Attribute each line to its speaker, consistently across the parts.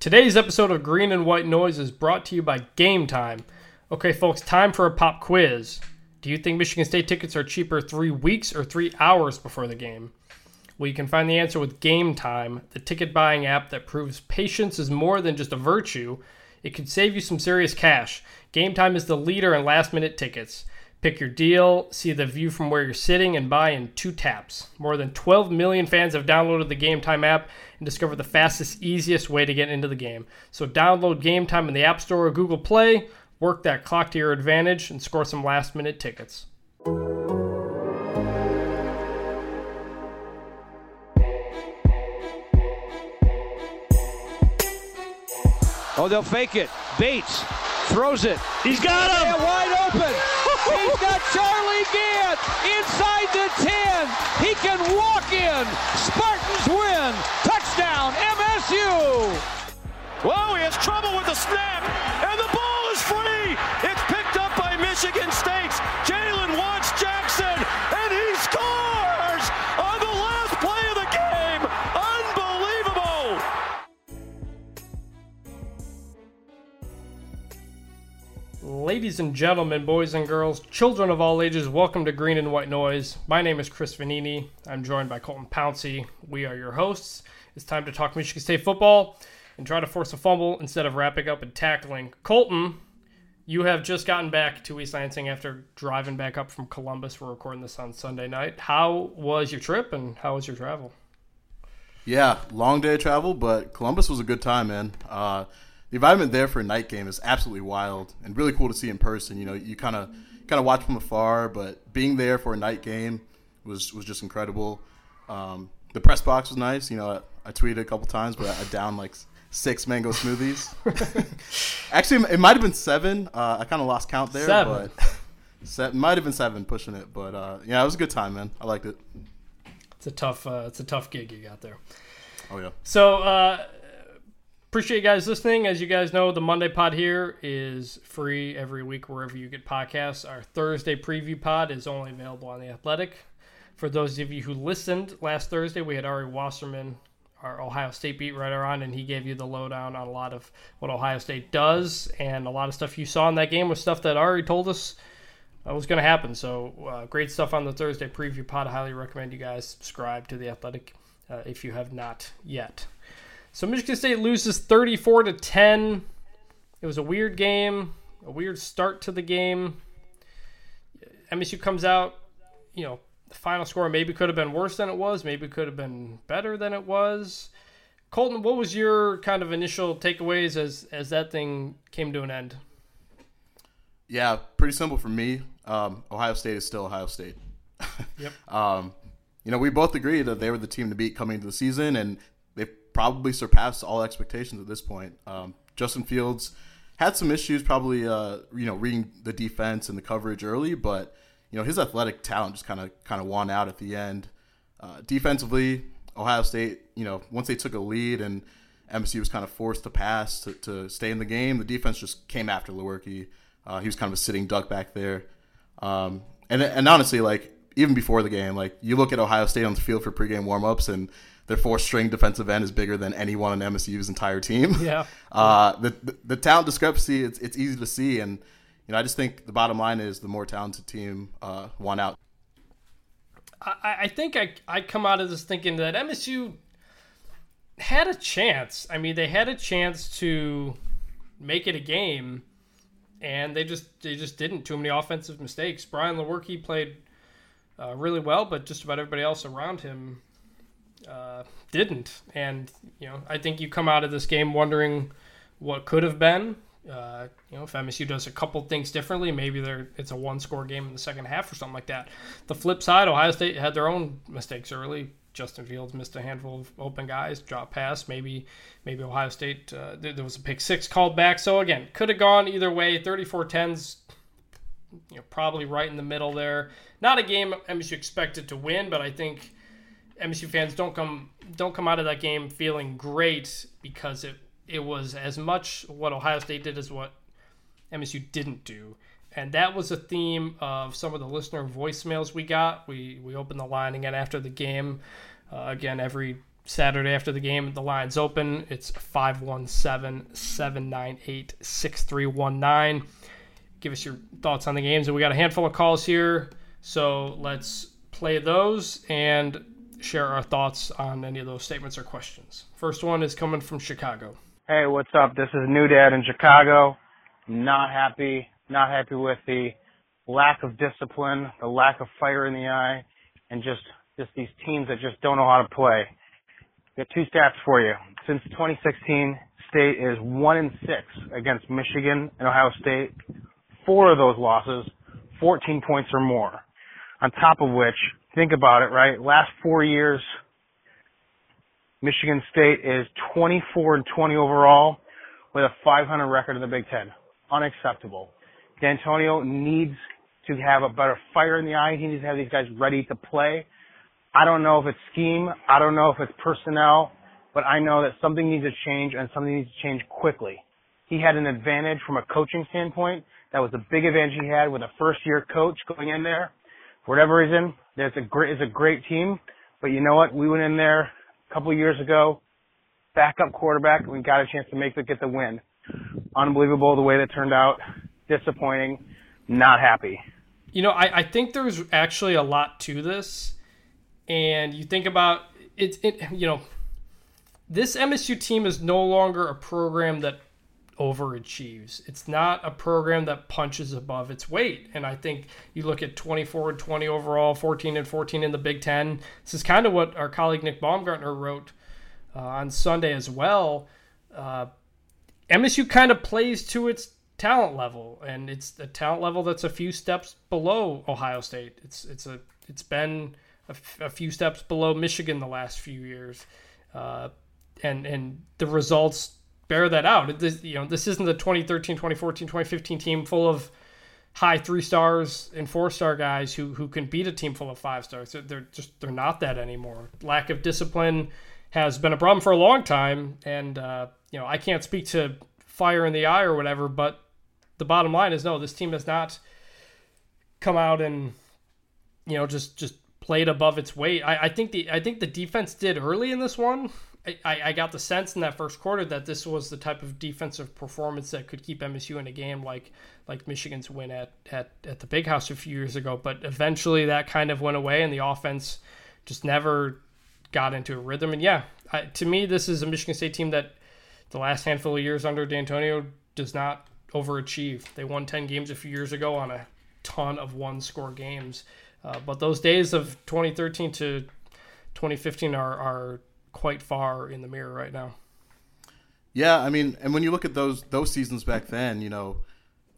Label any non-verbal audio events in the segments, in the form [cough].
Speaker 1: Today's episode of Green and White Noise is brought to you by Game Time. Okay, folks, time for a pop quiz. Do you think Michigan State tickets are cheaper three weeks or three hours before the game? Well, you can find the answer with Game Time, the ticket buying app that proves patience is more than just a virtue. It could save you some serious cash. Game Time is the leader in last minute tickets. Pick your deal, see the view from where you're sitting, and buy in two taps. More than 12 million fans have downloaded the Game Time app and discovered the fastest, easiest way to get into the game. So download Game Time in the App Store or Google Play, work that clock to your advantage, and score some last minute tickets.
Speaker 2: Oh, they'll fake it. Bates throws it.
Speaker 3: He's got him.
Speaker 2: Yeah, wide open. He's got Charlie Gantt inside the 10. He can walk in. Spartans win. Touchdown, MSU.
Speaker 3: Whoa, he has trouble with the snap, and the ball is free. It's picked up by Michigan State's
Speaker 1: Ladies and gentlemen, boys and girls, children of all ages, welcome to Green and White Noise. My name is Chris Vannini. I'm joined by Colton Pouncy. We are your hosts. It's time to talk Michigan State football and try to force a fumble instead of wrapping up and tackling. Colton, you have just gotten back to East Lansing after driving back up from Columbus. We're recording this on Sunday night. How was your trip and how was your travel?
Speaker 4: Yeah, long day of travel, but Columbus was a good time, man. Uh, the environment there for a night game is absolutely wild and really cool to see in person. You know, you kind of kind of watch from afar, but being there for a night game was was just incredible. Um, the press box was nice. You know, I, I tweeted a couple times, but I downed like six mango smoothies. [laughs] Actually, it might have been seven. Uh, I kind of lost count there,
Speaker 1: Seven.
Speaker 4: but [laughs] se- might have been seven pushing it. But uh, yeah, it was a good time, man. I liked it.
Speaker 1: It's a tough, uh, it's a tough gig you got there.
Speaker 4: Oh yeah.
Speaker 1: So, uh, appreciate you guys listening. As you guys know, the Monday pod here is free every week wherever you get podcasts. Our Thursday preview pod is only available on The Athletic. For those of you who listened last Thursday, we had Ari Wasserman, our Ohio State beat writer, on, and he gave you the lowdown on a lot of what Ohio State does. And a lot of stuff you saw in that game was stuff that Ari told us uh, was going to happen. So, uh, great stuff on the Thursday preview pod. I highly recommend you guys subscribe to The Athletic uh, if you have not yet. So Michigan State loses 34 to 10. It was a weird game, a weird start to the game. MSU comes out, you know, the final score maybe could have been worse than it was, maybe could have been better than it was. Colton, what was your kind of initial takeaways as as that thing came to an end?
Speaker 4: Yeah, pretty simple for me. Um, Ohio State is still Ohio State.
Speaker 1: Yep. [laughs]
Speaker 4: um, you know, we both agreed that they were the team to beat coming into the season, and probably surpassed all expectations at this point. Um, Justin Fields had some issues, probably, uh, you know, reading the defense and the coverage early, but you know, his athletic talent just kind of kind of won out at the end. Uh, defensively, Ohio State, you know, once they took a lead and MSU was kind of forced to pass to, to stay in the game, the defense just came after Lewerke. Uh, he was kind of a sitting duck back there. Um, and and honestly, like even before the game, like you look at Ohio State on the field for pregame warmups, and their fourth string defensive end is bigger than anyone on MSU's entire team.
Speaker 1: Yeah. [laughs]
Speaker 4: Uh, the, the the talent discrepancy, it's it's easy to see, and you know I just think the bottom line is the more talented team uh, won out.
Speaker 1: I, I think I I come out of this thinking that MSU had a chance. I mean, they had a chance to make it a game, and they just they just didn't. Too many offensive mistakes. Brian Lewerke played uh, really well, but just about everybody else around him uh, didn't. And you know, I think you come out of this game wondering what could have been. Uh, you know, if MSU does a couple things differently, maybe they're it's a one score game in the second half or something like that. The flip side, Ohio State had their own mistakes early. Justin Fields missed a handful of open guys, drop pass. Maybe, maybe Ohio State uh, there, there was a pick six called back. So again, could have gone either way. 34-10's you know probably right in the middle there. Not a game MSU expected to win, but I think MSU fans don't come don't come out of that game feeling great because it it was as much what Ohio State did as what MSU didn't do. And that was a theme of some of the listener voicemails we got. We we opened the line again after the game. Uh, again, every Saturday after the game. The line's open. It's 517 798 6319. Give us your thoughts on the games. And we got a handful of calls here. So let's play those and share our thoughts on any of those statements or questions. First one is coming from Chicago.
Speaker 5: Hey, what's up? This is New Dad in Chicago. Not happy, not happy with the lack of discipline, the lack of fire in the eye, and just just these teams that just don't know how to play. Got two stats for you. Since 2016, State is one in six against Michigan and Ohio State. Four of those losses, 14 points or more. On top of which, think about it, right? Last four years, Michigan State is 24 and 20 overall with a 500 record in the Big Ten. Unacceptable. D'Antonio needs to have a better fire in the eye. He needs to have these guys ready to play. I don't know if it's scheme. I don't know if it's personnel, but I know that something needs to change and something needs to change quickly. He had an advantage from a coaching standpoint. That was a big advantage he had with a first year coach going in there. For whatever reason, there's a great, it's a great team, but you know what? We went in there a couple of years ago, backup quarterback, and we got a chance to make the, get the win. Unbelievable the way that turned out. Disappointing. Not happy.
Speaker 1: You know, I, I think there's actually a lot to this. And you think about it, it, you know, this MSU team is no longer a program that overachieves. It's not a program that punches above its weight. And I think you look at 24 and 20 overall, 14 and 14 in the Big Ten. This is kind of what our colleague Nick Baumgardner wrote uh, on Sunday as well. Uh, MSU kind of plays to its talent level, and it's a talent level that's a few steps below Ohio State. It's it's a it's been a, f- a few steps below Michigan the last few years, uh, and and the results bear that out. This, you know, this isn't the 2013, 2014, 2015 team full of high three stars and four star guys who who can beat a team full of five stars. They're, they're just they're not that anymore. Lack of discipline has been a problem for a long time, and uh, you know I can't speak to fire in the eye or whatever, but the bottom line is no, this team has not come out and you know just just played above its weight. I, I think the I think the defense did early in this one. I, I got the sense in that first quarter that this was the type of defensive performance that could keep MSU in a game like like Michigan's win at, at, at the Big House a few years ago. But eventually that kind of went away and the offense just never got into a rhythm. And yeah, I, to me, this is a Michigan State team that the last handful of years under D'Antonio does not overachieve. They won 10 games a few years ago on a ton of one score games. Uh, but those days of 2013 to 2015 are, are quite far in the mirror right now.
Speaker 4: Yeah, I mean, and when you look at those those seasons back then, you know,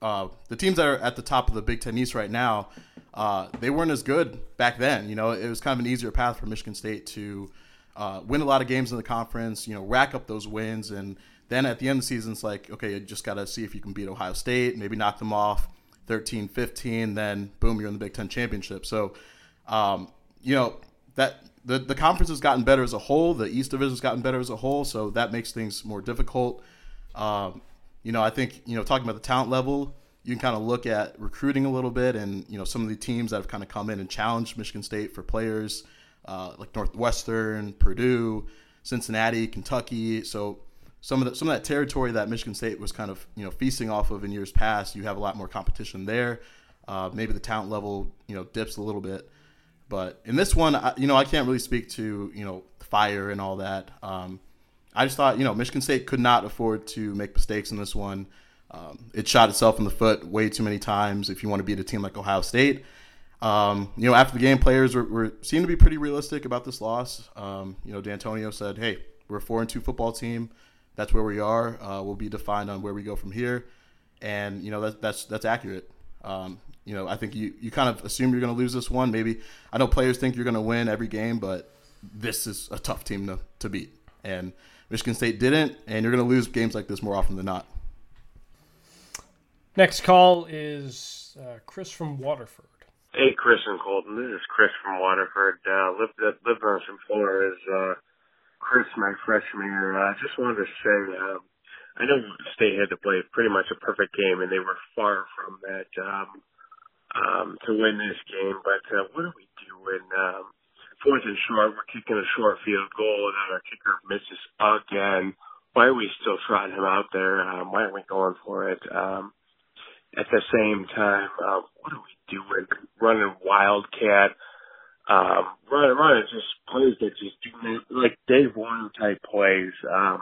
Speaker 4: uh, the teams that are at the top of the Big Ten East right now, uh, they weren't as good back then. You know, it was kind of an easier path for Michigan State to uh, win a lot of games in the conference. You know, rack up those wins, and then at the end of the season, it's like, okay, you just got to see if you can beat Ohio State, maybe knock them off 13, 15, then boom, you're in the Big Ten championship. So, um, you know, that the the conference has gotten better as a whole. The East Division has gotten better as a whole, so that makes things more difficult. Um, you know, I think you know talking about the talent level, you can kind of look at recruiting a little bit, and you know some of the teams that have kind of come in and challenged Michigan State for players, uh, like Northwestern, Purdue, Cincinnati, Kentucky. So some of the, some of that territory that Michigan State was kind of you know feasting off of in years past, you have a lot more competition there. Uh, maybe the talent level you know dips a little bit. But in this one, I, you know, I can't really speak to you know fire and all that. Um, I just thought you know Michigan State could not afford to make mistakes in this one. Um, it shot itself in the foot way too many times. If you want to beat a team like Ohio State, um, you know, after the game, players were, were seemed to be pretty realistic about this loss. Um, you know, D'Antonio said, "Hey, we're a four and two football team. That's where we are. Uh, we'll be defined on where we go from here." And you know, that, that's that's accurate. Um, you know, I think you, you kind of assume you're going to lose this one. Maybe I know players think you're going to win every game, but this is a tough team to, to beat. And Michigan State didn't, and you're going to lose games like this more often than not.
Speaker 1: Next call is uh, Chris from Waterford.
Speaker 6: Hey, Chris and Colton. This is Chris from Waterford. Uh, lived lived on some floor as uh, Chris my freshman year. I uh, just wanted to say, uh, I know State had to play pretty much a perfect game, and they were far from that. Um, um, to win this game. But uh, what do we do when um, fourth and short. We're kicking a short field goal, and our kicker misses again. Why are we still trotting him out there? Um, why aren't we going for it? Um, at the same time, uh, what are we doing? Running wildcat, um, running, running just plays that just do like Dave Warner type plays um,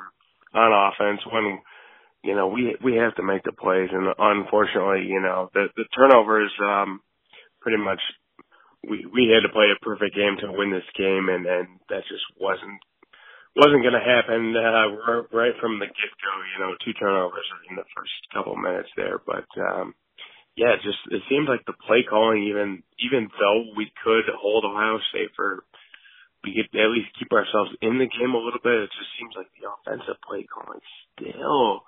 Speaker 6: on offense when you know we we have to make the plays, and unfortunately, you know the the turnovers um, pretty much we we had to play a perfect game to win this game, and and that just wasn't wasn't going to happen uh, right from the get go. You know, two turnovers in the first couple minutes there, but um, yeah, just it seemed like the play calling, even even though we could hold Ohio State for we could at least keep ourselves in the game a little bit. It just seems like the offensive play calling still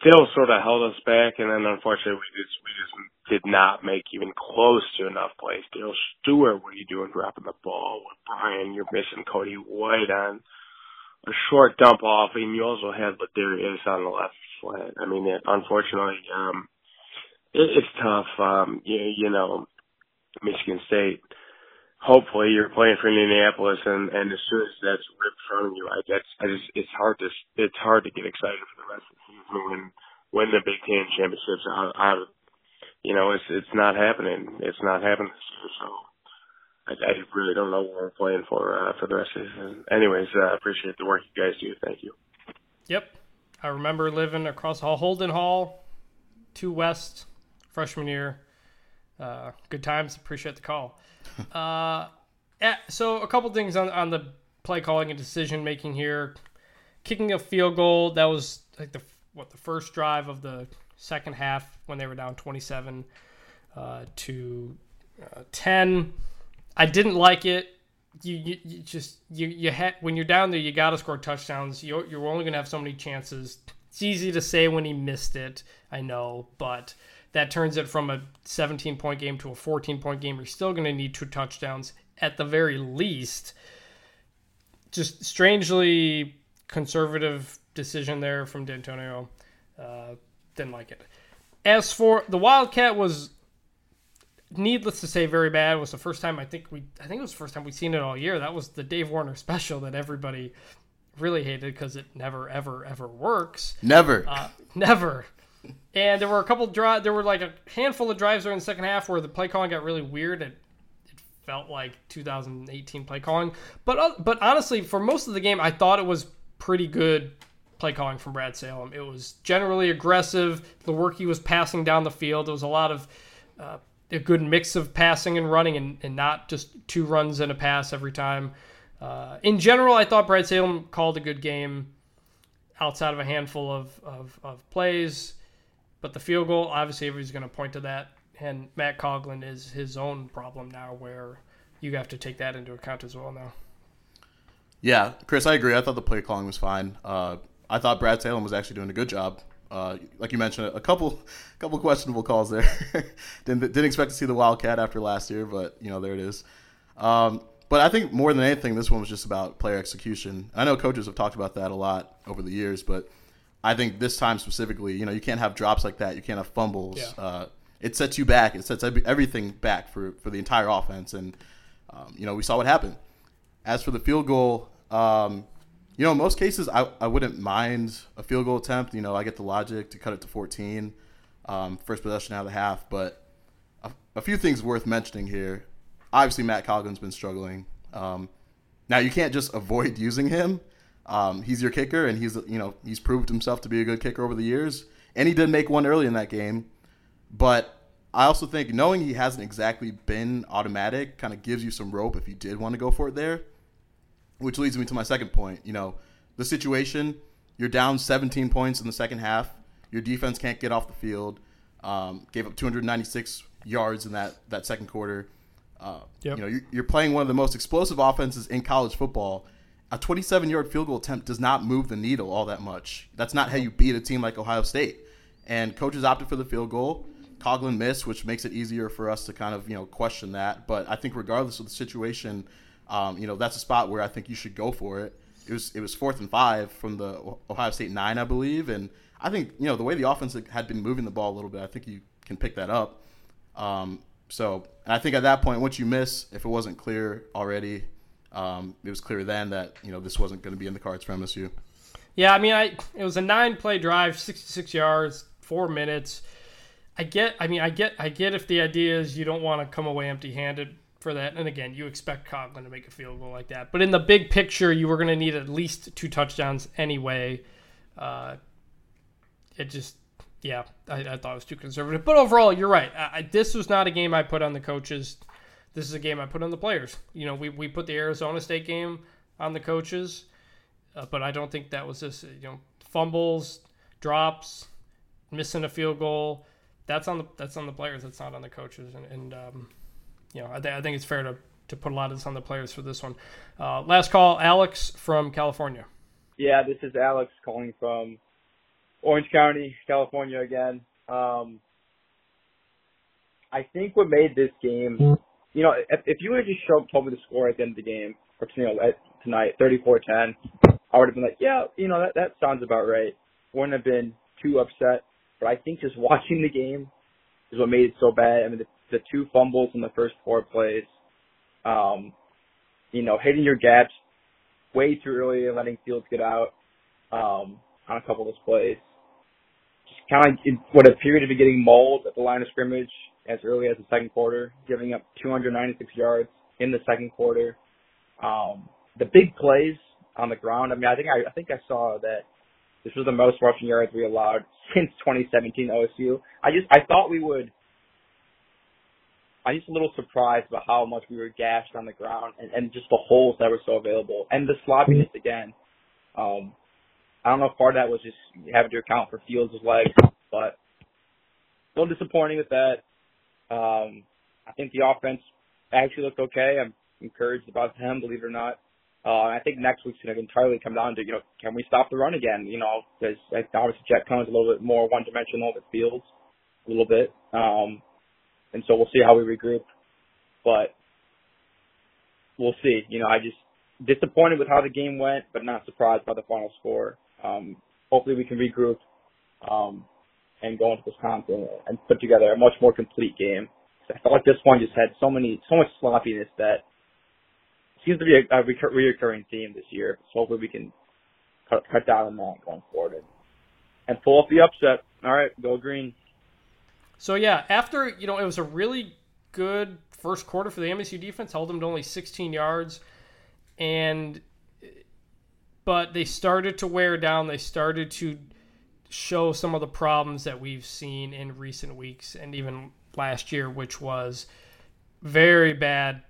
Speaker 6: still sort of held us back, and then unfortunately we just we just did not make even close to enough plays. Darrell Stewart, what are you doing dropping the ball? With Brian, you're missing Cody White on a short dump off, and you also had Ladarius on the left flat. I mean, it, unfortunately, um, it, it's tough. Um, you, you know, Michigan State. Hopefully, you're playing for Indianapolis, and and as soon as that's ripped from you, I that's I just it's hard to it's hard to get excited for the rest of the season when when the Big Ten championships out out you know, it's it's not happening. It's not happening this year. So I, I really don't know what we're playing for uh, for the rest of the season. Anyways, uh, appreciate the work you guys do. Thank you.
Speaker 1: Yep, I remember living across Holden Hall, two West, freshman year. Uh, good times. Appreciate the call. [laughs] uh, yeah, so a couple things on on the play calling and decision making here. Kicking a field goal that was like the what the first drive of the second half when they were down 27 uh, to uh, 10. I didn't like it. You, you, you just you you had when you're down there, you got to score touchdowns. You're, you're only gonna have so many chances. It's easy to say when he missed it, I know, but that turns it from a 17 point game to a 14 point game. You're still gonna need two touchdowns at the very least. Just strangely conservative decision there from D'Antonio. Uh, didn't like it. As for the Wildcat was needless to say very bad. It was the first time I think we I think it was the first time we've seen it all year. That was the Dave Warner special that everybody really hated because it never ever ever works.
Speaker 4: Never.
Speaker 1: Uh, never. And there were a couple drive. There were like a handful of drives during the second half where the play calling got really weird. It, it felt like 2018 play calling. But uh, but honestly, for most of the game, I thought it was pretty good play calling from Brad Salem. It was generally aggressive. The work he was passing down the field, there was a lot of uh, a good mix of passing and running, and, and not just two runs and a pass every time. Uh, in general, I thought Brad Salem called a good game outside of a handful of, of, of plays. But the field goal, obviously, everybody's going to point to that. And Matt Coghlin is his own problem now, where you have to take that into account as well now.
Speaker 4: Yeah, Chris, I agree. I thought the play calling was fine. Uh, I thought Brad Salem was actually doing a good job. Uh, like you mentioned, a couple, a [laughs] couple questionable calls there. [laughs] didn't didn't expect to see the Wildcat after last year, but you know there it is. Um, but I think more than anything, this one was just about player execution. I know coaches have talked about that a lot over the years, but I think this time specifically, you know, you can't have drops like that. You can't have fumbles. Yeah. Uh, it sets you back. It sets everything back for, for the entire offense. And, um, you know, we saw what happened. As for the field goal, um, you know, in most cases, I, I wouldn't mind a field goal attempt. You know, I get the logic to cut it to 14, um, first possession out of the half. But a, a, few things worth mentioning here. Obviously, Matt Coghlin's been struggling. Um, now, you can't just [laughs] avoid using him. Um, he's your kicker, and he's you know he's proved himself to be a good kicker over the years, and he did make one early in that game. But I also think knowing he hasn't exactly been automatic kind of gives you some rope if you did want to go for it there which leads me to my second point. You know, the situation you're down 17 points in the second half. Your defense can't get off the field. Um, gave up 296 yards in that that second quarter. Uh, yep. You know, you're, you're playing one of the most explosive offenses in college football. A 27 yard field goal attempt does not move the needle all that much. That's not how you beat a team like Ohio State. And coaches opted for the field goal. Coghlin missed, which makes it easier for us to kind of you know question that. But I think regardless of the situation, um, you know, that's a spot where I think you should go for it. It was it was fourth and five from the Ohio State nine, I believe, and I think you know the way the offense had been moving the ball a little bit, I think you can pick that up. Um, so and I think at that point, once you miss, if it wasn't clear already, um, it was clear then that you know this wasn't going to be in the cards for MSU.
Speaker 1: Yeah, I mean, I it was a nine play drive, sixty six yards, four minutes. I get, I mean, I get, I get if the idea is you don't want to come away empty handed for that. And again, you expect Coghlin to make a field goal like that. But in the big picture, you were going to need at least two touchdowns anyway. Uh, it just, yeah, I, I, thought it was too conservative. But overall, you're right. I, this was not a game I put on the coaches. This is a game I put on the players. You know, we, we put the Arizona State game on the coaches, uh, but I don't think that was this. You know, fumbles, drops, missing a field goal. That's on the that's on the players. That's not on the coaches. And, and um, you know, I, th- I, think it's fair to to put a lot of this on the players for this one. Uh, last call, Alex from California.
Speaker 7: Yeah, this is Alex calling from Orange County, California again. Um, I think what made this game, you know, if, if you have just show, told me the score at the end of the game, or you know, at, tonight, 34-10, I would have been like, yeah, you know, that that sounds about right. Wouldn't have been too upset. But I think just [laughs] watching the game is what made it so bad. I mean, the, the two fumbles in the first four plays, um, you know, hitting your gaps way too early and letting Fields get out um, on a couple of those plays Just kind of what appeared to be getting mauled at the line of scrimmage as early as the second quarter, giving up 296 yards in the second quarter. Um, the big plays on the ground. I mean, I think I, I think I saw that this was the most rushing yards we allowed [laughs] since 2017 OSU. I just I thought we would. I'm just a little surprised about how much we were gashed on the ground and, and just the holes that were so available and the sloppiness again. Um, I don't know if part of that was just having to account for Fields' legs, but a little disappointing with that. Um, I think the offense actually looked okay. I'm encouraged about them, believe it or not. Uh, I think next week's going to entirely come down to, you know, can we stop the run again? You know, because obviously Jack Coan's a little bit more one-dimensional with Fields, a little bit. Um, and so we'll see how we regroup. But we'll see. You know, I just disappointed with how the game went, but not surprised by the final score. Um, hopefully we can regroup um, and go into Wisconsin and put together a much more complete game. I felt like this one just had so many, so much sloppiness that seems to be a, a recur- reoccurring theme this year. So hopefully we can cut, cut down on that going forward and, and pull off the upset. All right, go green.
Speaker 1: So yeah, after you know it was a really good first quarter for the MSU defense, held them to only 16 yards, and but they started to wear down. They started to show some of the problems that we've seen in recent weeks and even last year, which was very bad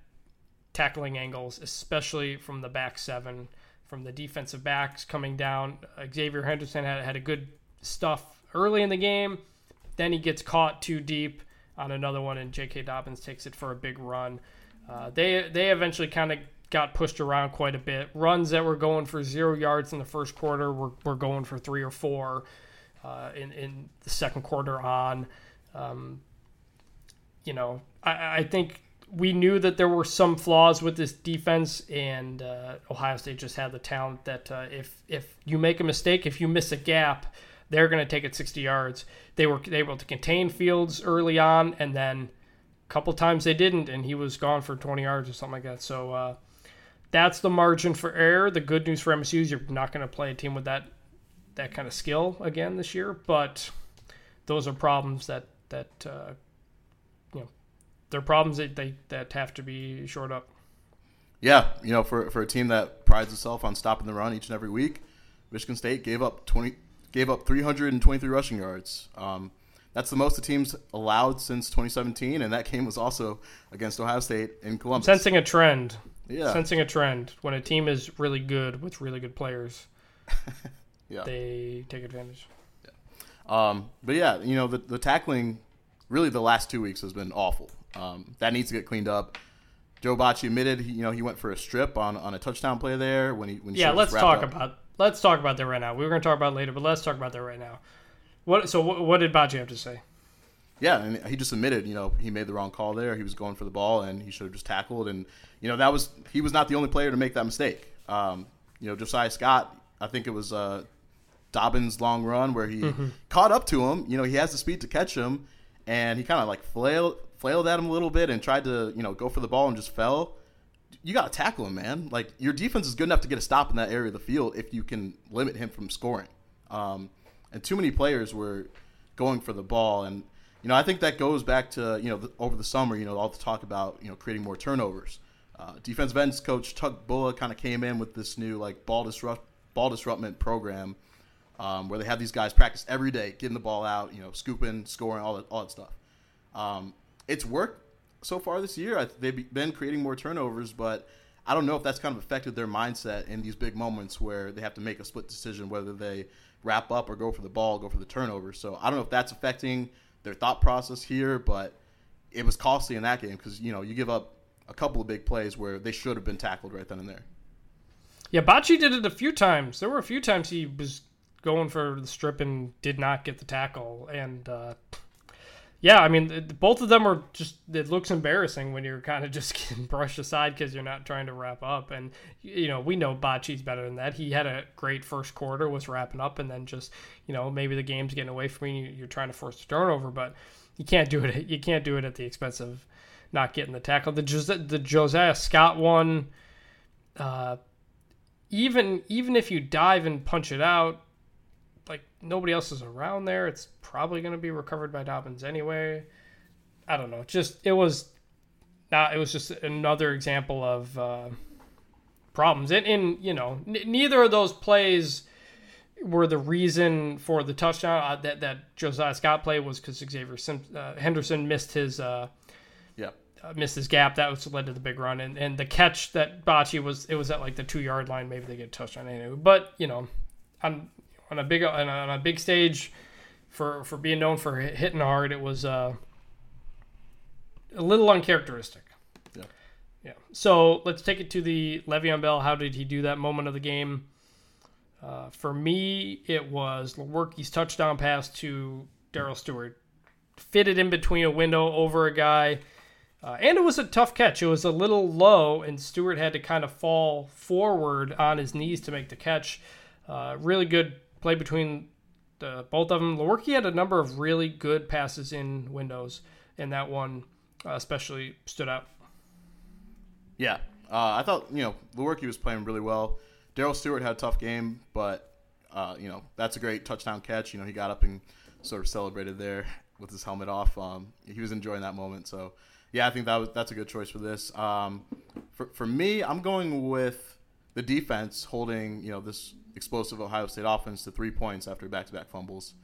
Speaker 1: tackling angles, especially from the back seven, from the defensive backs coming down. Xavier Henderson had, had a good stuff early in the game. Then he gets caught too deep on another one, and J.K. Dobbins takes it for a big run. Uh, they they eventually kind of got pushed around quite a bit. Runs that were going for zero yards in the first quarter were, were going for three or four uh, in, in the second quarter on. Um, you know, I, I, think we knew that there were some flaws with this defense, and uh, Ohio State just had the talent that uh, if if you make a mistake, if you miss a gap, they're going to take it 60 yards. They were able to contain Fields early on, and then a couple times they didn't, and he was gone for 20 yards or something like that. So uh, that's the margin for error. The good news for MSU is you're not going to play a team with that that kind of skill again this year, but those are problems that that uh, you know they're problems that they that have to be shored up.
Speaker 4: Yeah, you know, for for a team that prides itself on stopping the run each and every week, Michigan State gave up twenty gave up 323 rushing yards. Um, that's the most the team's allowed since 2017, and that game was also against Ohio State in Columbus.
Speaker 1: Sensing a trend
Speaker 4: yeah.
Speaker 1: sensing a trend when a team is really good with really good players. [laughs]
Speaker 4: yeah.
Speaker 1: They take advantage.
Speaker 4: Yeah. Um, but yeah, you know the the tackling really the last two weeks has been awful. Um, that needs to get cleaned up. Joe Bachie admitted, he, you know, he went for a strip on, on a touchdown play there when he when he
Speaker 1: yeah. Let's talk up. about let's talk about that right now. We were going to talk about later, but let's talk about that right now. What so what, what did Bachie have to say?
Speaker 4: Yeah, and he just admitted, you know, he made the wrong call there. He was going for the ball, and he should have just tackled. And you know, that was he was not the only player to make that mistake. Um, you know, Josiah Scott, I think it was uh, Dobbins' long run where he mm-hmm. caught up to him. You know, he has the speed to catch him, and he kind of like flailed flailed at him a little bit and tried to you know go for the ball and just fell, you got to tackle him, man. Like your defense is good enough to get a stop in that area of the field if you can limit him from scoring. Um, and too many players were going for the ball, and you know I think that goes back to you know the, over the summer, you know all the talk about you know creating more turnovers. Uh, defensive ends coach Chuck Bullough kind of came in with this new like ball disrupt ball disruptment program um, where they have these guys practice every day, getting the ball out, you know, scooping, scoring, all that, all that stuff. Um, it's worked so far this year. They've been creating more turnovers, but I don't know if that's kind of affected their mindset in these big moments where they have to make a split decision whether they wrap up or go for the ball, go for the turnover. So I don't know if that's affecting their thought process here, but it was costly in that game because you know you give up a couple of big plays where they should have been tackled right then and there.
Speaker 1: Yeah, Bachie did it a few times. There were a few times he was going for the strip and did not get the tackle, and uh, yeah, I mean, both of them are just. It looks embarrassing when you're kind of just [laughs] getting brushed aside because you're not trying to wrap up. And you know, we know Bachie's better than that. He had a great first quarter, was wrapping up, and then just you know maybe the game's getting away from you. You're trying to force a turnover, but you can't do it. You can't do it at the expense of not getting the tackle. The the Josiah Scott one. Uh, even even if you dive and punch it out, nobody else is around there. It's probably going to be recovered by Dobbins anyway. I don't know. Just it was not. It was just another example of uh, problems. And, and you know, n- neither of those plays were the reason for the touchdown. Uh, that that Josiah Scott play was because Xavier Sim- uh, Henderson missed his. Uh,
Speaker 4: yeah.
Speaker 1: Uh, missed his gap. That was led to the big run, and, and the catch that Bachie was it was at like the two yard line. Maybe they get a touchdown anyway. But you know, on on a big on a, on a big stage for for being known for hitting hard. It was uh, a little uncharacteristic.
Speaker 4: Yeah.
Speaker 1: Yeah. So let's take it to the Le'Veon Bell. How did he do that moment of the game? Uh, for me, it was Lewerke's touchdown pass to Darrell Stewart. Fitted in between a window over a guy. Uh, and it was a tough catch. It was a little low, and Stewart had to kind of fall forward on his knees to make the catch. Uh, really good play between the, both of them. Lewerke had a number of really good passes in windows, and that one uh, especially stood out.
Speaker 4: Yeah, uh, I thought you know Lewerke was playing really well. Darrell Stewart had a tough game, but uh, you know that's a great touchdown catch. You know he got up and sort of celebrated there with his helmet off. Um, he was enjoying that moment. So yeah, I think that was that's a good choice for this. Um, for for me, I'm going with the defense holding you know this explosive Ohio State offense to three points after back-to-back fumbles.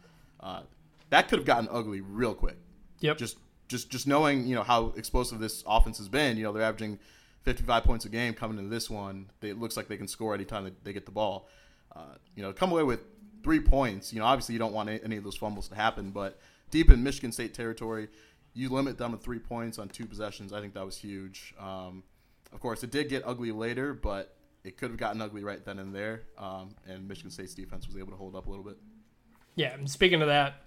Speaker 4: Uh, that could have gotten ugly real quick.
Speaker 1: Yep.
Speaker 4: Just just just knowing you know how explosive this offense has been. You know they're averaging 55 points a game coming into this one. They, it looks like they can score anytime they, they get the ball. Uh, you know, come away with three points. You know, obviously you don't want any of those fumbles to happen, but deep in Michigan State territory, you limit them to three points on two possessions. I think that was huge. Um, of course, it did get ugly later, but it could have gotten ugly right then and there. Um, and Michigan State's defense was able to hold up a little bit.
Speaker 1: Yeah, and speaking of that,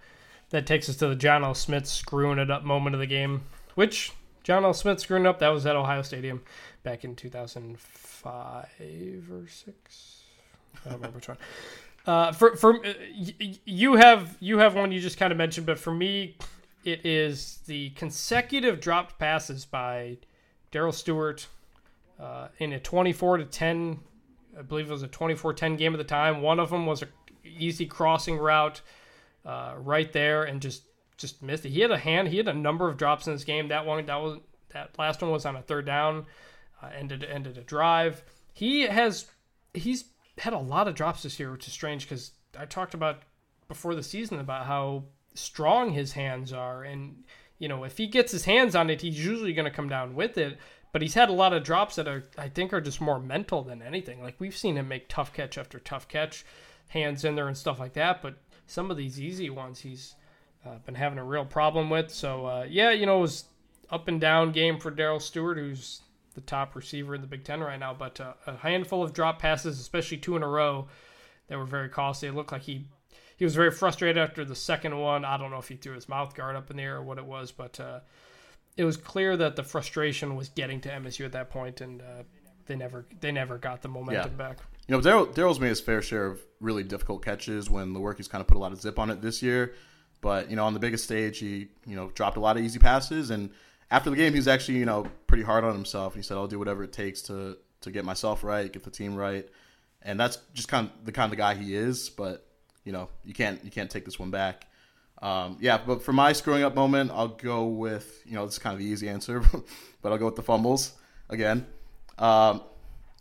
Speaker 1: that takes us to the John L. Smith screwing it up moment of the game, which John L. Smith screwing up. That was at Ohio Stadium back in 2005 or six. I don't remember which one. [laughs] Uh, for for uh, you have you have one you just kind of mentioned, but for me, it is the consecutive dropped passes by Darrell Stewart uh, in a 24 to 10. I believe it was a 24-10 game at the time. One of them was a easy crossing route uh, right there, and just just missed it. He had a hand. He had a number of drops in this game. That one, that was that last one was on a third down, uh, ended ended a drive. He has he's had a lot of drops this year, which is strange because I talked about before the season about how strong his hands are, and you know if he gets his hands on it, he's usually going to come down with it. But he's had a lot of drops that are I think are just more mental than anything. Like we've seen him make tough catch after tough catch, hands in there and stuff like that. But some of these easy ones, he's uh, been having a real problem with. So uh, yeah, you know, it was up and down game for Darrell Stewart, who's the top receiver in the Big Ten right now. But uh, a handful of drop passes, especially two in a row, that were very costly. It looked like he he was very frustrated after the second one. I don't know if he threw his mouth guard up in the air or what it was, but uh, it was clear that the frustration was getting to MSU at that point, and uh, they never they never got the momentum
Speaker 4: Yeah.
Speaker 1: back.
Speaker 4: You know, Darrell's made his fair share of really difficult catches when Lewerke's kind of put a lot of zip on it this year. But you know, on the biggest stage, he you know dropped a lot of easy passes, and after the game, he was actually you know pretty hard on himself. He said, "I'll do whatever it takes to to get myself right, get the team right," and that's just kind of the kind of guy he is. But you know, you can't you can't take this one back. Um, yeah, but for my screwing up moment, I'll go with you know it's kind of the easy answer, [laughs] but I'll go with the fumbles again. Um,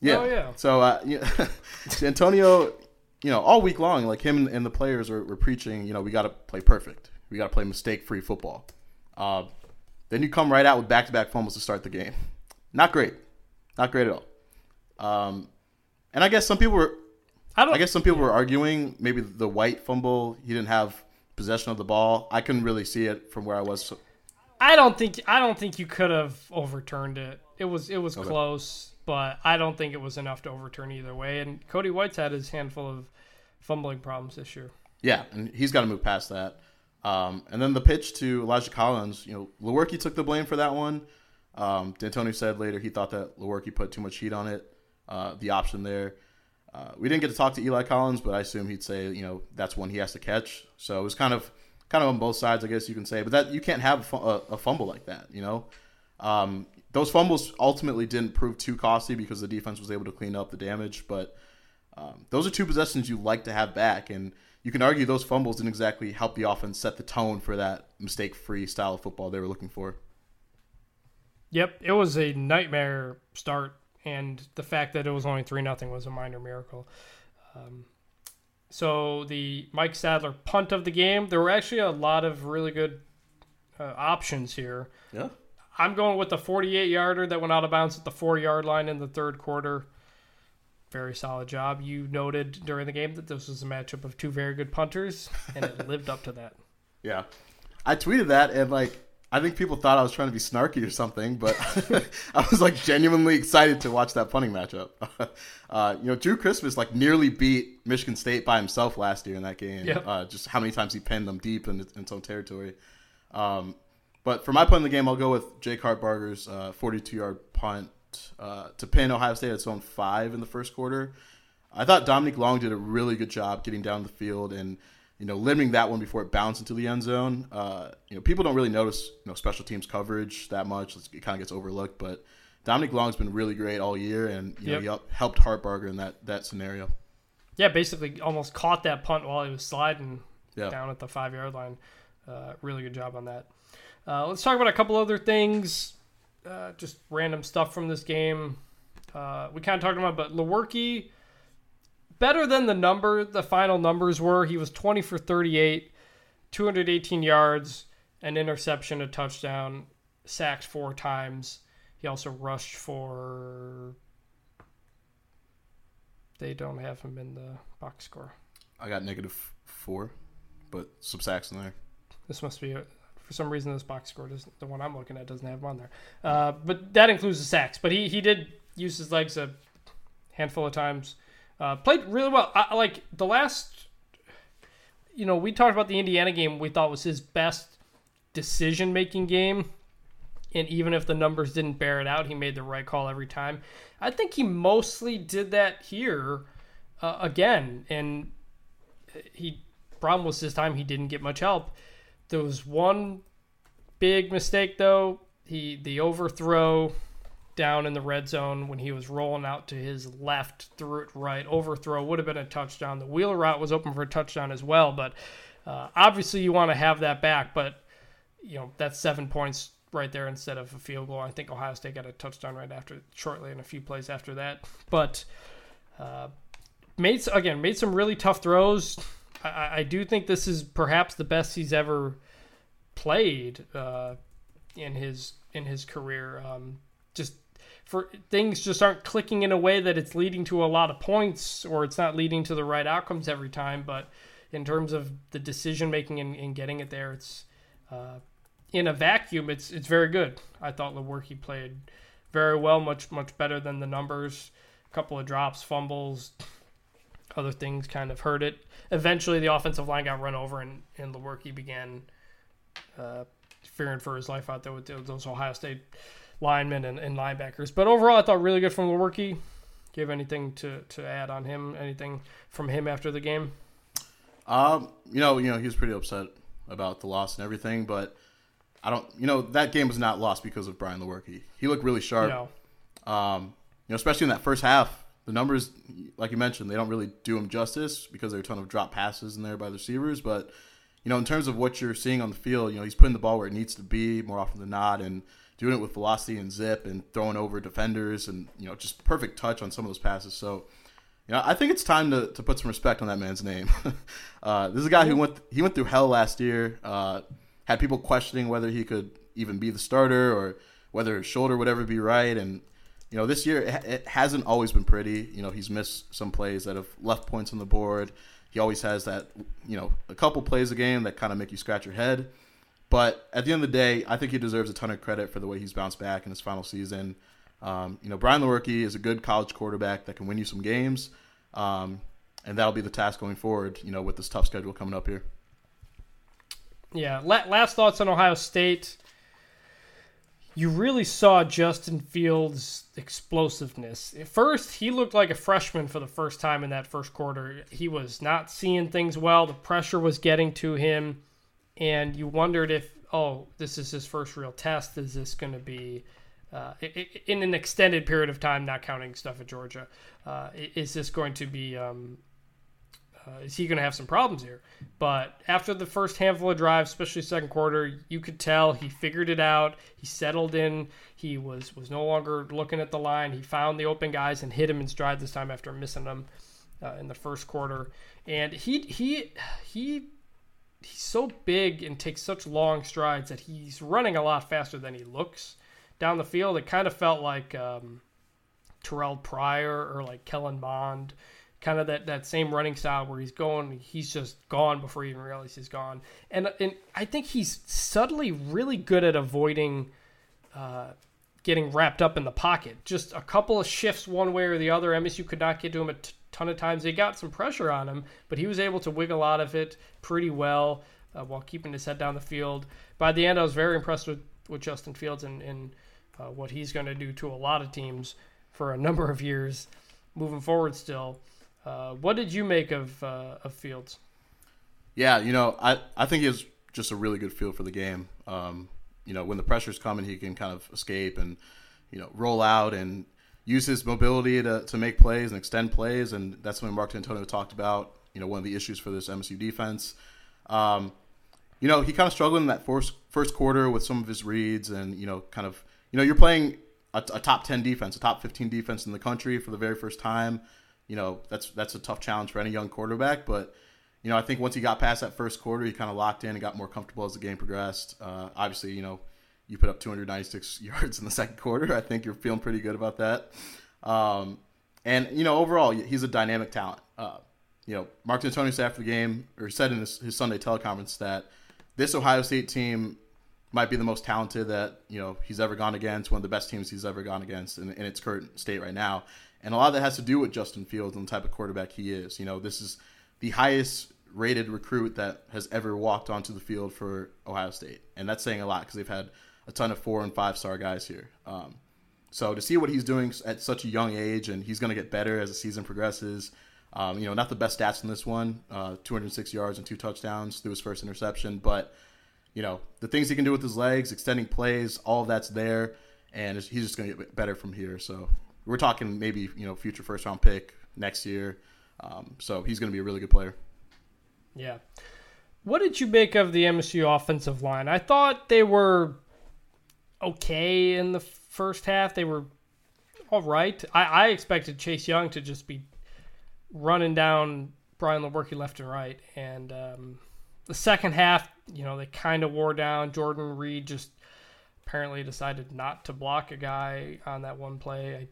Speaker 4: yeah.
Speaker 1: Oh, yeah.
Speaker 4: So uh, [laughs] yeah, Antonio, you know, all week long, like him and the players were, were preaching, you know, we got to play perfect. We got to play mistake-free football. Uh, then you come right out with back-to-back fumbles to start the game. Not great. Not great at all. Um, and I guess some people were.
Speaker 1: I don't.
Speaker 4: I guess some people were arguing maybe the white fumble. He didn't have possession of the ball. I couldn't really see it from where I was.
Speaker 1: I don't think. I don't think you could have overturned it. It was. It was close, but I don't think it was enough to overturn either way. And Cody White's had his handful of fumbling problems this year.
Speaker 4: Yeah, and he's got to move past that. Um, and then the pitch to Elijah Collins, you know, Lewerke took the blame for that one. Um, D'Antonio said later he thought that Lewerke put too much heat on it, uh, the option there. Uh, we didn't get to talk to Eli Collins, but I assume he'd say, you know, that's one he has to catch. So it was kind of, kind of on both sides, I guess you can say. But that you can't have a, a, fumble like that, you know. Um, those fumbles ultimately didn't prove too costly because the defense was able to clean up the damage. But um, those are two possessions you like to have back, and you can argue those fumbles didn't exactly help the offense set the tone for that mistake-free style of football they were looking for.
Speaker 1: Yep, it was a nightmare start, and the fact that it was only three nothing was a minor miracle. Um, so the Mike Sadler punt of the game, there were actually a lot of really good uh, options here.
Speaker 4: Yeah.
Speaker 1: I'm going with the 48 yarder that went out of bounds at the four yard line in the third quarter. Very solid job. You noted during the game that this was a matchup of two very good punters, and it [laughs] lived up to that.
Speaker 4: Yeah. I tweeted that and like I think people thought I was trying to be snarky or something, but [laughs] I was like genuinely excited to watch that punting matchup. [laughs] Uh, you know, Drew Chrisman like nearly beat Michigan State by himself last year in that game.
Speaker 1: Yep.
Speaker 4: Uh, just how many times he pinned them deep in, in its own territory. Um, but for my punt in the game, I'll go with Jake Hartbarger's uh, 42-yard punt uh, to pin Ohio State at its own five in the first quarter. I thought Dominic Long did a really good job getting down the field and you know limiting that one before it bounced into the end zone. Uh, you know, people don't really notice you know special teams coverage that much; it kind of gets overlooked. But Dominic Long's been really great all year, and you
Speaker 1: Yep.
Speaker 4: know he helped Hartbarger in that that scenario.
Speaker 1: Yeah, basically almost caught that punt while he was sliding
Speaker 4: Yeah.
Speaker 1: down at the five yard line. Uh, really good job on that. Uh, let's talk about a couple other things. Uh, just random stuff from this game. Uh, we kind of talked about, but Lewerke, better than the number, the final numbers were. He was 20 for 38, 218 yards, an interception, a touchdown, sacked four times. He also rushed for. They don't have him in the box score.
Speaker 4: I got negative four, but some sacks in there.
Speaker 1: This must be a, for some reason this box score doesn't the one I'm looking at doesn't have him on there. Uh, but that includes the sacks. But he he did use his legs a handful of times. Uh, played really well. I, like the last. You know, we talked about the Indiana game. We thought was his best decision making game. And even if the numbers didn't bear it out, he made the right call every time. I think he mostly did that here uh, again. And he problem was this time he didn't get much help. There was one big mistake though. He the overthrow down in the red zone when he was rolling out to his left, threw it right. Overthrow would have been a touchdown. The wheel route was open for a touchdown as well, but uh, obviously you want to have that back. But you know that's seven points right there instead of a field goal. I think Ohio State got a touchdown right after, shortly, and a few plays after that. But uh, made again made some really tough throws. I- I, I do think this is perhaps the best he's ever played uh, in his in his career. Um, just for things just aren't clicking in a way that it's leading to a lot of points or it's not leading to the right outcomes every time. But in terms of the decision making and, and getting it there, it's uh, in a vacuum. It's it's very good. I thought Lewerke played very well, much much better than the numbers. A couple of drops, fumbles, other things kind of hurt it. Eventually, the offensive line got run over, and and Lewerke began uh, fearing for his life out there with those Ohio State linemen and, and linebackers. But overall, I thought really good from Lewerke. Do you have anything to, to add on him? Anything from him after the game?
Speaker 4: Um, you know, you know, he was pretty upset about the loss and everything, but I don't, you know, that game was not lost because of Brian Lewerke. He looked really sharp.
Speaker 1: No.
Speaker 4: Um, you know, especially in that first half, the numbers, like you mentioned, they don't really do him justice because there are a ton of drop passes in there by the receivers. But you know, in terms of what you're seeing on the field, you know, he's putting the ball where it needs to be more often than not, and doing it with velocity and zip, and throwing over defenders, and you know, just perfect touch on some of those passes. So. You know, I think it's time to, to put some respect on that man's name. [laughs] uh, this is a guy who went he went through hell last year. Uh, had people questioning whether he could even be the starter or whether his shoulder would ever be right. And you know, this year it, it hasn't always been pretty. You know, he's missed some plays that have left points on the board. He always has that, you know, a couple plays a game that kind of make you scratch your head. But at the end of the day, I think he deserves a ton of credit for the way he's bounced back in his final season. Um, you know, Brian Lewerke is a good college quarterback that can win you some games, um, and that'll be the task going forward. You know, with this tough schedule coming up here.
Speaker 1: Yeah. last thoughts on Ohio State. You really saw Justin Fields' explosiveness. At first, he looked like a freshman for the first time in that first quarter. He was not seeing things well. The pressure was getting to him, and you wondered if, oh, this is his first real test. Is this going to be uh, in an extended period of time, not counting stuff at Georgia? Uh, is this going to be um, uh, is he going to have some problems here? But after the first handful of drives, especially second quarter, you could tell he figured it out. He settled in. He was was no longer looking at the line. He found the open guys and hit him in stride this time after missing them uh, in the first quarter. And he he he he's so big and takes such long strides that he's running a lot faster than he looks down the field. It kind of felt like um, Terrelle Pryor or like Kellen Bond, kind of that, that same running style where he's going, he's just gone before you even realize he's gone. And and I think he's subtly really good at avoiding uh, getting wrapped up in the pocket. Just a couple of shifts one way or the other. MSU could not get to him a t- ton of times. They got some pressure on him, but he was able to wiggle out of it pretty well uh, while keeping his head down the field. By the end, I was very impressed with, with Justin Fields and, and uh, what he's going to do to a lot of teams for a number of years moving forward still. Uh, what did you make of uh, of Fields?
Speaker 4: Yeah, you know, I, I think he just a really good feel for the game. Um, you know, when the pressure's coming, he can kind of escape and you know roll out and use his mobility to, to make plays and extend plays, and that's something Mark Dantonio talked about. You know, one of the issues for this MSU defense. Um, you know, he kind of struggled in that first first quarter with some of his reads, and you know, kind of you know, you're playing a, a top ten defense, a top fifteen defense in the country for the very first time you know that's that's a tough challenge for any young quarterback. But you know, I think once he got past that first quarter, he kind of locked in and got more comfortable as the game progressed. Uh, obviously, you know, you put up 296 [laughs] yards in the second quarter. I think you're feeling pretty good about that. Um, and you know, overall, he's a dynamic talent. Uh, you know, Mark Dantonio said after the game, or said in his, his Sunday teleconference that this Ohio State team might be the most talented that you know he's ever gone against, one of the best teams he's ever gone against in, in its current state right now. And a lot of that has to do with Justin Fields and the type of quarterback he is. You know, this is the highest rated recruit that has ever walked onto the field for Ohio State. And that's saying a lot because they've had a ton of four and five star guys here. Um, so to see what he's doing at such a young age, and he's going to get better as the season progresses. Um, you know, not the best stats in this one, uh, 206 yards and two touchdowns through his first interception, but you know the things he can do with his legs, extending plays, all that's there, and he's just going to get better from here. So we're talking maybe you know future first round pick next year. Um, so he's going to be a really good player.
Speaker 1: Yeah. What did you make of the MSU offensive line? I thought they were okay in the first half. They were all right. I, I expected Chase Young to just be running down Brian Lewerke left and right. And um, the second half, you know, they kind of wore down. Jordan Reed just apparently decided not to block a guy on that one play. I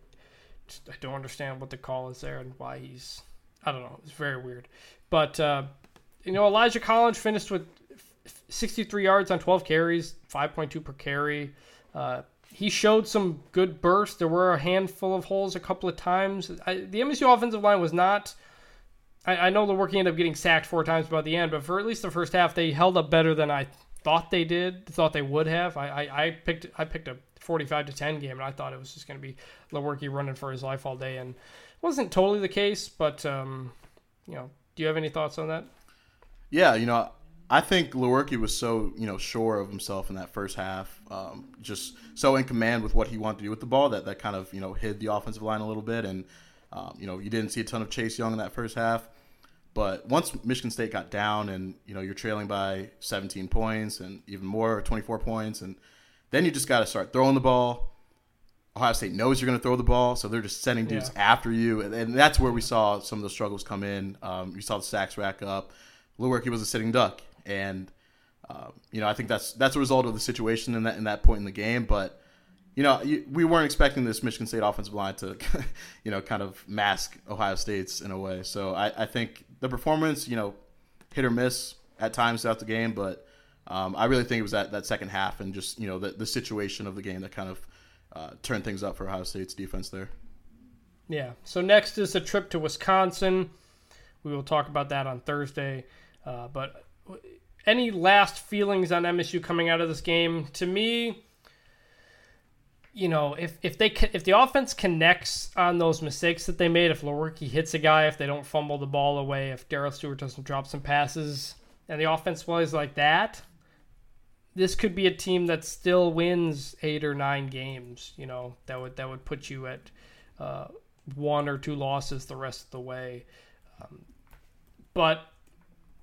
Speaker 1: I don't understand what the call is there and why he's. I don't know. It's very weird. But uh, you know, Elijah Collins finished with 63 yards on 12 carries, 5.2 per carry. Uh, he showed some good bursts. There were a handful of holes a couple of times. I, the MSU offensive line was not. I, I know Lewerke ended up getting sacked four times by the end, but for at least the first half, they held up better than I thought they did. Thought they would have. I, I, I picked I picked a 45 to 10 game, and I thought it was just going to be Lewerke running for his life all day, and it wasn't totally the case. But um, you know, do you have any thoughts on that?
Speaker 4: Yeah, you know, I think Lewerke was so you know sure of himself in that first half, um, just so in command with what he wanted to do with the ball that that kind of you know hid the offensive line a little bit, and um, you know you didn't see a ton of Chase Young in that first half. But once Michigan State got down, and you know you're trailing by 17 points and even more, 24 points, and then you just got to start throwing the ball. Ohio State knows you're going to throw the ball, so they're just sending dudes
Speaker 1: Yeah.
Speaker 4: after you, and, and that's where we saw some of the struggles come in. Um, you saw the sacks rack up. Lewerke was a sitting duck, and um, you know I think that's that's a result of the situation in that in that point in the game. But you know you, we weren't expecting this Michigan State offensive line to [laughs] you know kind of mask Ohio State's in a way. So I, I think the performance, you know, hit or miss at times throughout the game, but um, I really think it was that, that second half and just you know the, the situation of the game that kind of uh, turned things up for Ohio State's defense there.
Speaker 1: Yeah. So next is a trip to Wisconsin. We will talk about that on Thursday. Uh, but any last feelings on MSU coming out of this game? To me, you know, if if they if the offense connects on those mistakes that they made, if Lewerke hits a guy, if they don't fumble the ball away, if Darrell Stewart doesn't drop some passes, and the offense plays like that, this could be a team that still wins eight or nine games. You know, that would that would put you at uh, one or two losses the rest of the way. Um, but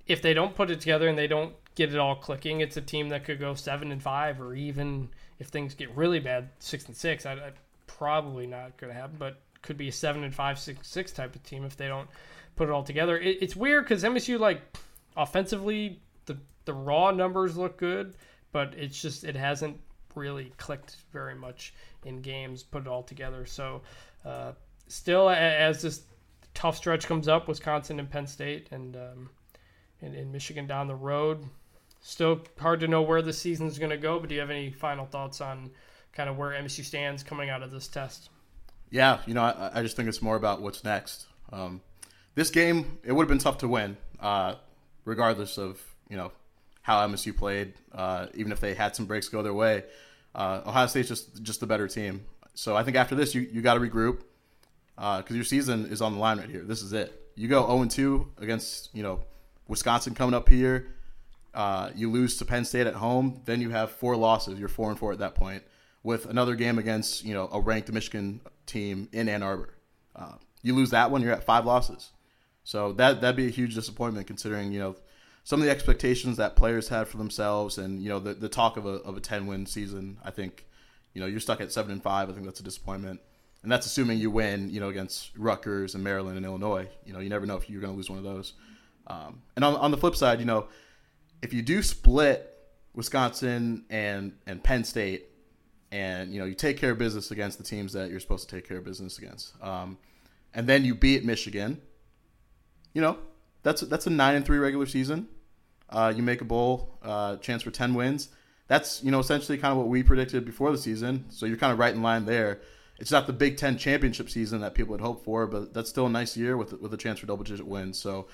Speaker 1: if they don't put it together and they don't get it all clicking, it's a team that could go seven and five, or even if things get really bad, six and six. I, I probably not going to happen, but could be a seven and five, six six type of team if they don't put it all together. It, it's weird because MSU like offensively, the the raw numbers look good, but it's just it hasn't really clicked very much in games. Put it all together, so uh, still as this tough stretch comes up, Wisconsin and Penn State, and um, and, and Michigan down the road. Still hard to know where the season's going to go, but do you have any final thoughts on kind of where MSU stands coming out of this test?
Speaker 4: Yeah, you know, I, I just think it's more about what's next. Um, this game, it would have been tough to win, uh, regardless of you know how MSU played. Uh, even if they had some breaks go their way, uh, Ohio State's just just the better team. So I think after this, you, you got to regroup because your season is on the line right here. This is it. You go 0 2 against you know Wisconsin coming up here. Uh, you lose to Penn State at home, then you have four losses. You're four and four at that point, with another game against you know a ranked Michigan team in Ann Arbor. Uh, you lose that one, you're at five losses. So that that'd be a huge disappointment considering you know some of the expectations that players had for themselves, and you know the, the talk of a of a ten win season. I think you know you're stuck at seven and five. I think that's a disappointment, and that's assuming you win you know against Rutgers and Maryland and Illinois. You know you never know if you're going to lose one of those. Um, and on on the flip side, you know if you do split Wisconsin and and Penn State, and you know you take care of business against the teams that you're supposed to take care of business against, um, and then you beat Michigan, you know that's that's a nine and three regular season. Uh, you make a bowl uh, chance for ten wins. That's you know essentially kind of what we predicted before the season. So you're kind of right in line there. It's not the Big Ten championship season that people had hoped for, but that's still a nice year with with a chance for double digit wins. So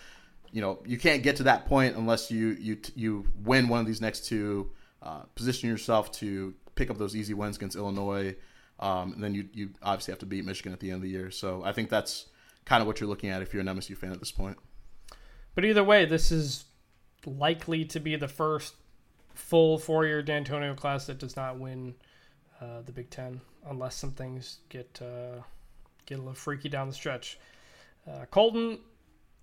Speaker 4: you know you can't get to that point unless you you you win one of these next two. Uh, position yourself to pick up those easy wins against Illinois, um, and then you you obviously have to beat Michigan at the end of the year. So I think that's kind of what you're looking at if you're an MSU fan at this point.
Speaker 1: But either way, this is likely to be the first full four-year D'Antonio class that does not win uh, the Big Ten, unless some things get uh, get a little freaky down the stretch. Uh, Colton,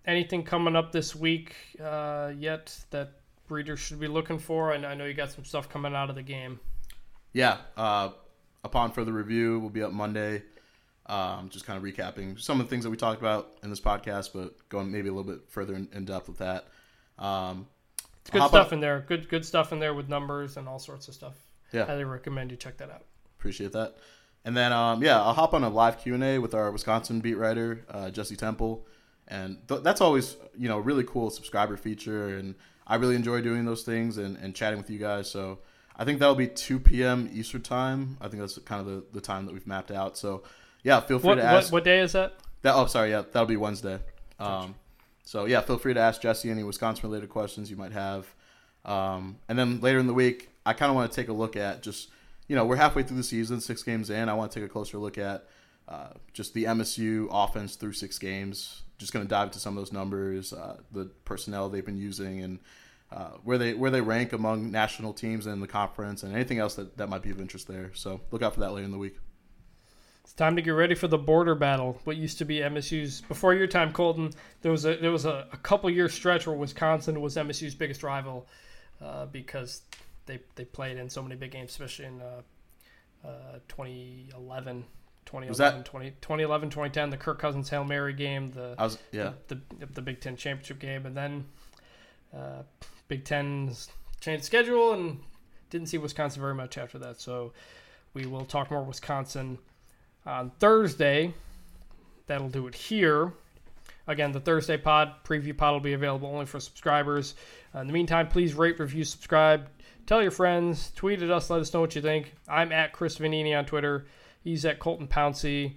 Speaker 1: anything coming up this week uh, yet that readers should be looking for? And I know you got some stuff coming out of the game.
Speaker 4: Yeah. Uh, upon further review, we'll be up Monday. Um, just kind of recapping some of the things that we talked about in this podcast, but going maybe a little bit further in, in depth with that. Um,
Speaker 1: It's good stuff
Speaker 4: up-
Speaker 1: in there. Good good stuff in there with numbers and all sorts of stuff.
Speaker 4: Yeah.
Speaker 1: highly recommend you check that out.
Speaker 4: appreciate that. And then, um, yeah, I'll hop on a live Q and A with our Wisconsin beat writer uh, Jesse Temple, and th- that's always you know really cool subscriber feature, and I really enjoy doing those things and, and chatting with you guys. So I think that'll be 2 p.m. Eastern time. I think that's kind of the, the time that we've mapped out. So yeah, feel free
Speaker 1: What,
Speaker 4: to
Speaker 1: what
Speaker 4: ask.
Speaker 1: what day is that?
Speaker 4: That oh sorry yeah that'll be Wednesday. Um, so yeah, feel free to ask Jesse any Wisconsin related questions you might have. Um, and then later in the week, I kind of want to take a look at just you know we're halfway through the season, six games in. I want to take a closer look at uh, just the MSU offense through six games. Just going to dive into some of those numbers, uh, the personnel they've been using, and uh, where they where they rank among national teams in the conference and anything else that, that might be of interest there. So look out for that later in the week.
Speaker 1: It's time to get ready for the border battle. What used to be MSU's before your time, Colton. There was a there was a, a couple year stretch where Wisconsin was MSU's biggest rival uh, because they they played in so many big games, especially in uh, uh, 2011. 2011,
Speaker 4: that-
Speaker 1: 20, 2011, 2010, the Kirk Cousins Hail Mary game, the
Speaker 4: I was yeah.
Speaker 1: the, the the Big Ten championship game, and then uh, Big Ten's changed schedule and didn't see Wisconsin very much after that. So we will talk more Wisconsin on Thursday. That'll do it here. Again, the Thursday pod preview pod will be available only for subscribers. Uh, in the meantime, please rate, review, subscribe, tell your friends, tweet at us, let us know what you think. I'm at Chris Vannini on Twitter. He's at Colton Pouncy.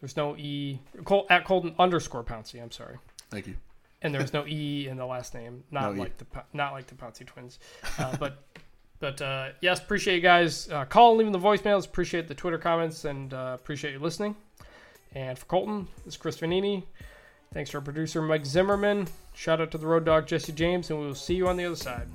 Speaker 1: There's no E. Col- at Colton underscore Pouncy. I'm sorry
Speaker 4: Thank you.
Speaker 1: and there's no [laughs] e in the last name, not
Speaker 4: No E.
Speaker 1: like the Po- not like the Pouncey twins, uh, [laughs] but but uh, yes, appreciate you guys uh, calling, leaving the voicemails, appreciate the Twitter comments, and uh, appreciate you listening. And for Colton, this is Chris Vannini. Thanks to our producer Mike Zimmerman. Shout out to the road dog Jesse James, and we will see you on the other side.